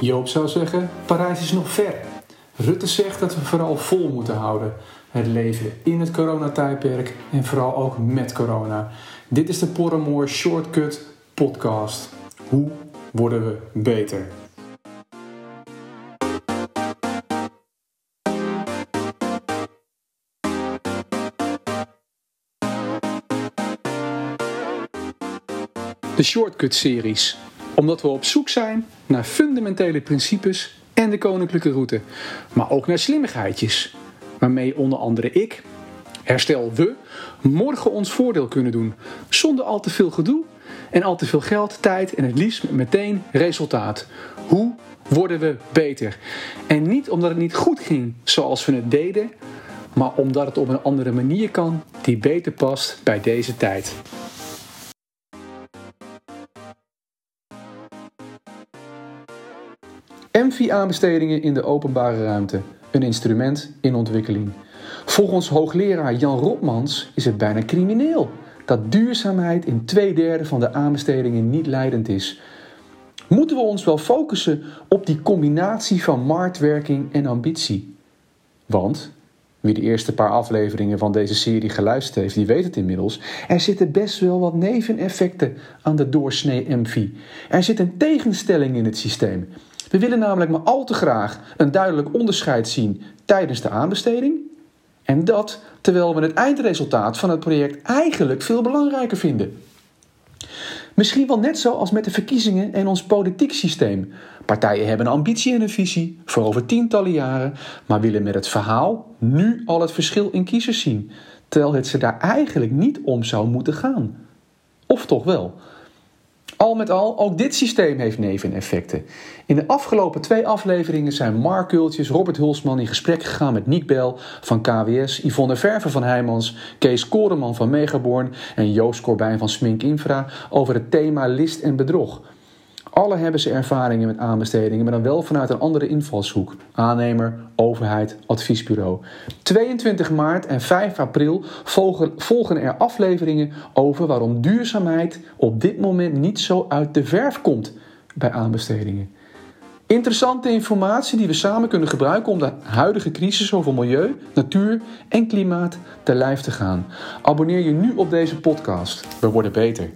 Joop zou zeggen, Parijs is nog ver. Rutte zegt dat we vooral vol moeten houden. Het leven in het coronatijdperk en vooral ook met corona. Dit is de Porremoor Shortcut podcast. Hoe worden we beter? De Shortcut-series. Omdat we op zoek zijn naar fundamentele principes en de koninklijke route. Maar ook naar slimmigheidjes. Waarmee onder andere ik, herstel we, morgen ons voordeel kunnen doen. Zonder al te veel gedoe en al te veel geld, tijd en het liefst met meteen resultaat. Hoe worden we beter? En niet omdat het niet goed ging zoals we het deden, maar omdat het op een andere manier kan die beter past bij deze tijd. MV-aanbestedingen in de openbare ruimte, een instrument in ontwikkeling. Volgens hoogleraar Jan Rotmans is het bijna crimineel dat duurzaamheid in twee derde van de aanbestedingen niet leidend is. Moeten we ons wel focussen op die combinatie van marktwerking en ambitie? Want, wie de eerste paar afleveringen van deze serie geluisterd heeft, die weet het inmiddels. Er zitten best wel wat neveneffecten aan de doorsnee MV. Er zit een tegenstelling in het systeem. We willen namelijk maar al te graag een duidelijk onderscheid zien tijdens de aanbesteding. En dat terwijl we het eindresultaat van het project eigenlijk veel belangrijker vinden. Misschien wel net zoals met de verkiezingen en ons politiek systeem. Partijen hebben een ambitie en een visie voor over tientallen jaren, maar willen met het verhaal nu al het verschil in kiezers zien, terwijl het ze daar eigenlijk niet om zou moeten gaan. Of toch wel? Al met al, ook dit systeem heeft neveneffecten. In de afgelopen twee afleveringen zijn Mark Kultjes, Robert Hulsman in gesprek gegaan met Niek Bel van KWS, Yvonne Verver van Heijmans, Kees Koreman van Megaborn en Joost Corbijn van Smink Infra over het thema list en bedrog. Alle hebben ze ervaringen met aanbestedingen, maar dan wel vanuit een andere invalshoek. Aannemer, overheid, adviesbureau. 22 maart en 5 april volgen, er afleveringen over waarom duurzaamheid op dit moment niet zo uit de verf komt bij aanbestedingen. Interessante informatie die we samen kunnen gebruiken om de huidige crisis over milieu, natuur en klimaat te lijf te gaan. Abonneer je nu op deze podcast. We worden beter.